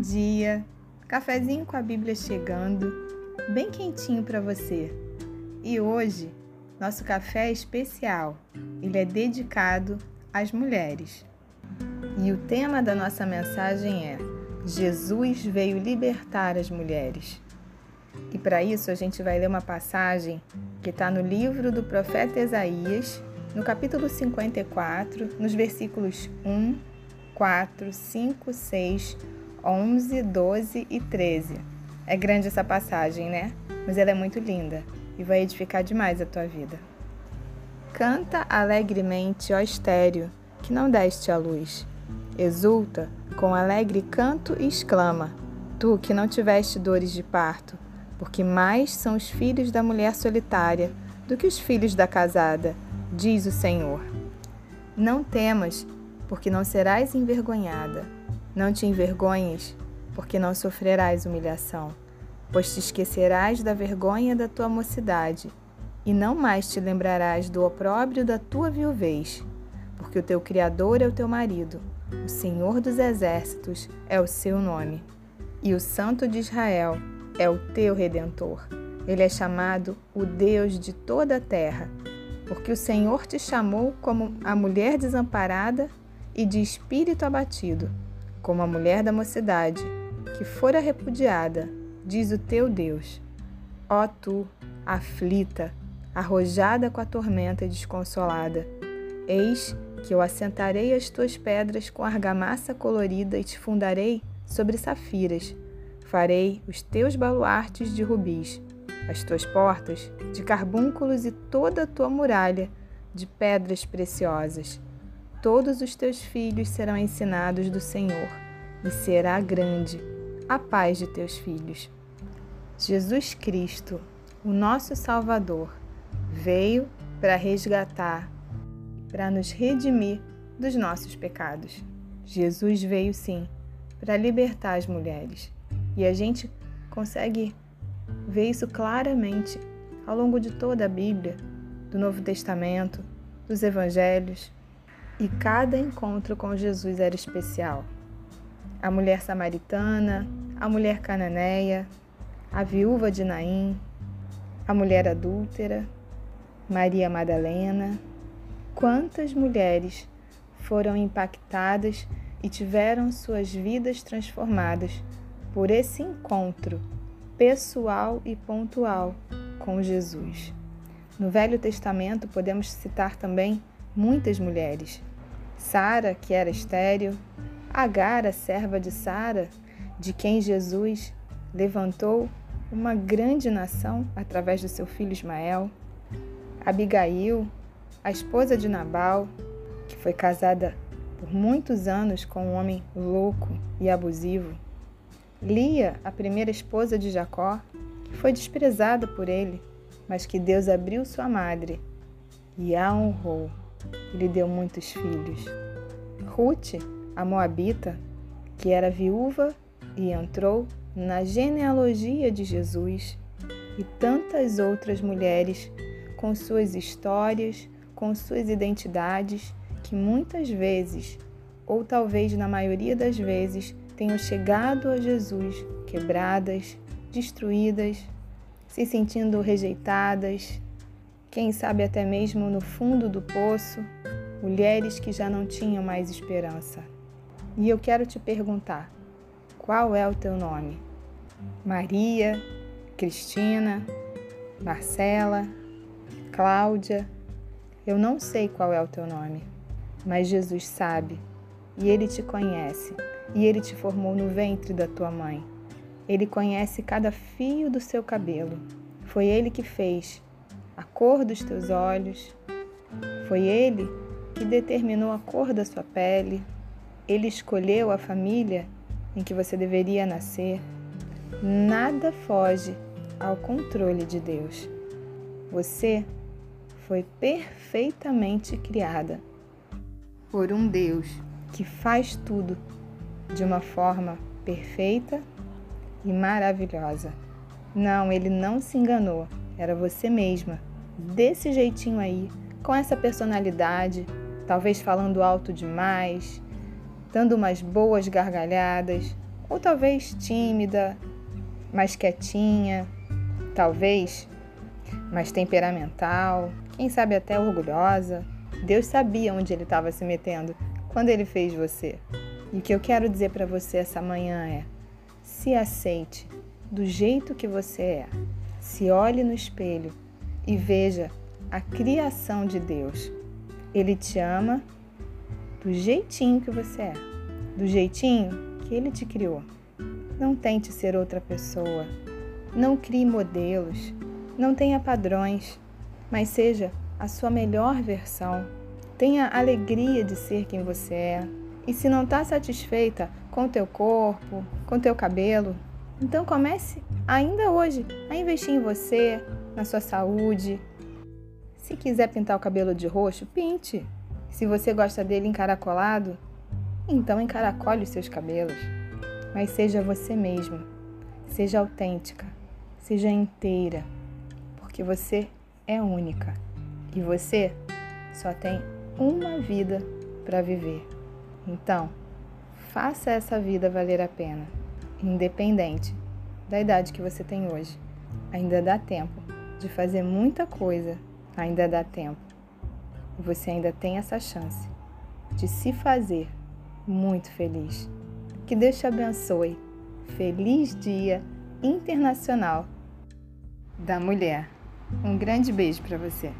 Bom dia! Cafezinho com a Bíblia chegando, bem quentinho para você. E hoje, nosso café é especial. Ele é dedicado às mulheres. E o tema da nossa mensagem é: Jesus veio libertar as mulheres. E para isso a gente vai ler uma passagem que está no livro do profeta Isaías, no capítulo 54, nos versículos 1, 4, 5, 6, 11, 12 e 13. É grande essa passagem, né? Mas ela é muito linda e vai edificar demais a tua vida. Canta alegremente, ó estéreo, que não deste a luz. Exulta com alegre canto e exclama: Tu que não tiveste dores de parto, porque mais são os filhos da mulher solitária do que os filhos da casada, diz o Senhor. Não temas, porque não serás envergonhada não te envergonhes, porque não sofrerás humilhação, pois te esquecerás da vergonha da tua mocidade, e não mais te lembrarás do opróbrio da tua viuvez, porque o teu Criador é o teu marido, o Senhor dos exércitos é o seu nome, e o Santo de Israel é o teu redentor. Ele é chamado o Deus de toda a terra, porque o Senhor te chamou como a mulher desamparada e de espírito abatido como a mulher da mocidade, que fora repudiada, diz o teu Deus. Ó tu, aflita, arrojada com a tormenta e desconsolada, eis que eu assentarei as tuas pedras com argamassa colorida e te fundarei sobre safiras. Farei os teus baluartes de rubis, as tuas portas de carbúnculos e toda a tua muralha de pedras preciosas. Todos os teus filhos serão ensinados do Senhor, e será grande a paz de teus filhos. Jesus Cristo, o nosso Salvador, veio para resgatar, para nos redimir dos nossos pecados. Jesus veio sim para libertar as mulheres. E a gente consegue ver isso claramente ao longo de toda a Bíblia, do Novo Testamento, dos Evangelhos. E cada encontro com Jesus era especial. A mulher samaritana, a mulher cananeia, a viúva de Naim, a mulher adúltera, Maria Madalena. Quantas mulheres foram impactadas e tiveram suas vidas transformadas por esse encontro pessoal e pontual com Jesus. No Velho Testamento podemos citar também muitas mulheres. Sara, que era estéril, Agar, a serva de Sara, de quem Jesus levantou uma grande nação através do seu filho Ismael, Abigail, a esposa de Nabal, que foi casada por muitos anos com um homem louco e abusivo, Lia, a primeira esposa de Jacó, que foi desprezada por ele, mas que Deus abriu sua madre e a honrou e lhe deu muitos filhos. Ruth, a Moabita, que era viúva e entrou na genealogia de Jesus, e tantas outras mulheres com suas histórias, com suas identidades, que muitas vezes, ou talvez na maioria das vezes, tenham chegado a Jesus quebradas, destruídas, se sentindo rejeitadas, quem sabe até mesmo no fundo do poço, mulheres que já não tinham mais esperança. E eu quero te perguntar: qual é o teu nome? Maria, Cristina, Marcela, Cláudia? Eu não sei qual é o teu nome, mas Jesus sabe e ele te conhece e ele te formou no ventre da tua mãe. Ele conhece cada fio do seu cabelo. Foi ele que fez cor dos teus olhos. Foi Ele que determinou a cor da sua pele. Ele escolheu a família em que você deveria nascer. Nada foge ao controle de Deus. Você foi perfeitamente criada por um Deus que faz tudo de uma forma perfeita e maravilhosa. Não, ele não se enganou, era você mesma desse jeitinho aí, com essa personalidade, talvez falando alto demais, dando umas boas gargalhadas, ou talvez tímida, mais quietinha, talvez mais temperamental, quem sabe até orgulhosa. Deus sabia onde ele estava se metendo quando ele fez você. E o que eu quero dizer para você essa manhã é: se aceite do jeito que você é. Se olhe no espelho e veja a criação de Deus. Ele te ama do jeitinho que você é, do jeitinho que ele te criou. Não tente ser outra pessoa. Não crie modelos. Não tenha padrões, mas seja a sua melhor versão. Tenha alegria de ser quem você é. E se não está satisfeita com o teu corpo, com o teu cabelo, então comece ainda hoje a investir em você, na sua saúde. Se quiser pintar o cabelo de roxo, pinte. Se você gosta dele encaracolado, então encaracole os seus cabelos. Mas seja você mesma. Seja autêntica. Seja inteira. Porque você é única. E você só tem uma vida para viver. Então, faça essa vida valer a pena, independente da idade que você tem hoje. Ainda dá tempo de fazer muita coisa, ainda dá tempo. Você ainda tem essa chance de se fazer muito feliz. Que Deus te abençoe. Feliz Dia Internacional da Mulher. Um grande beijo para você.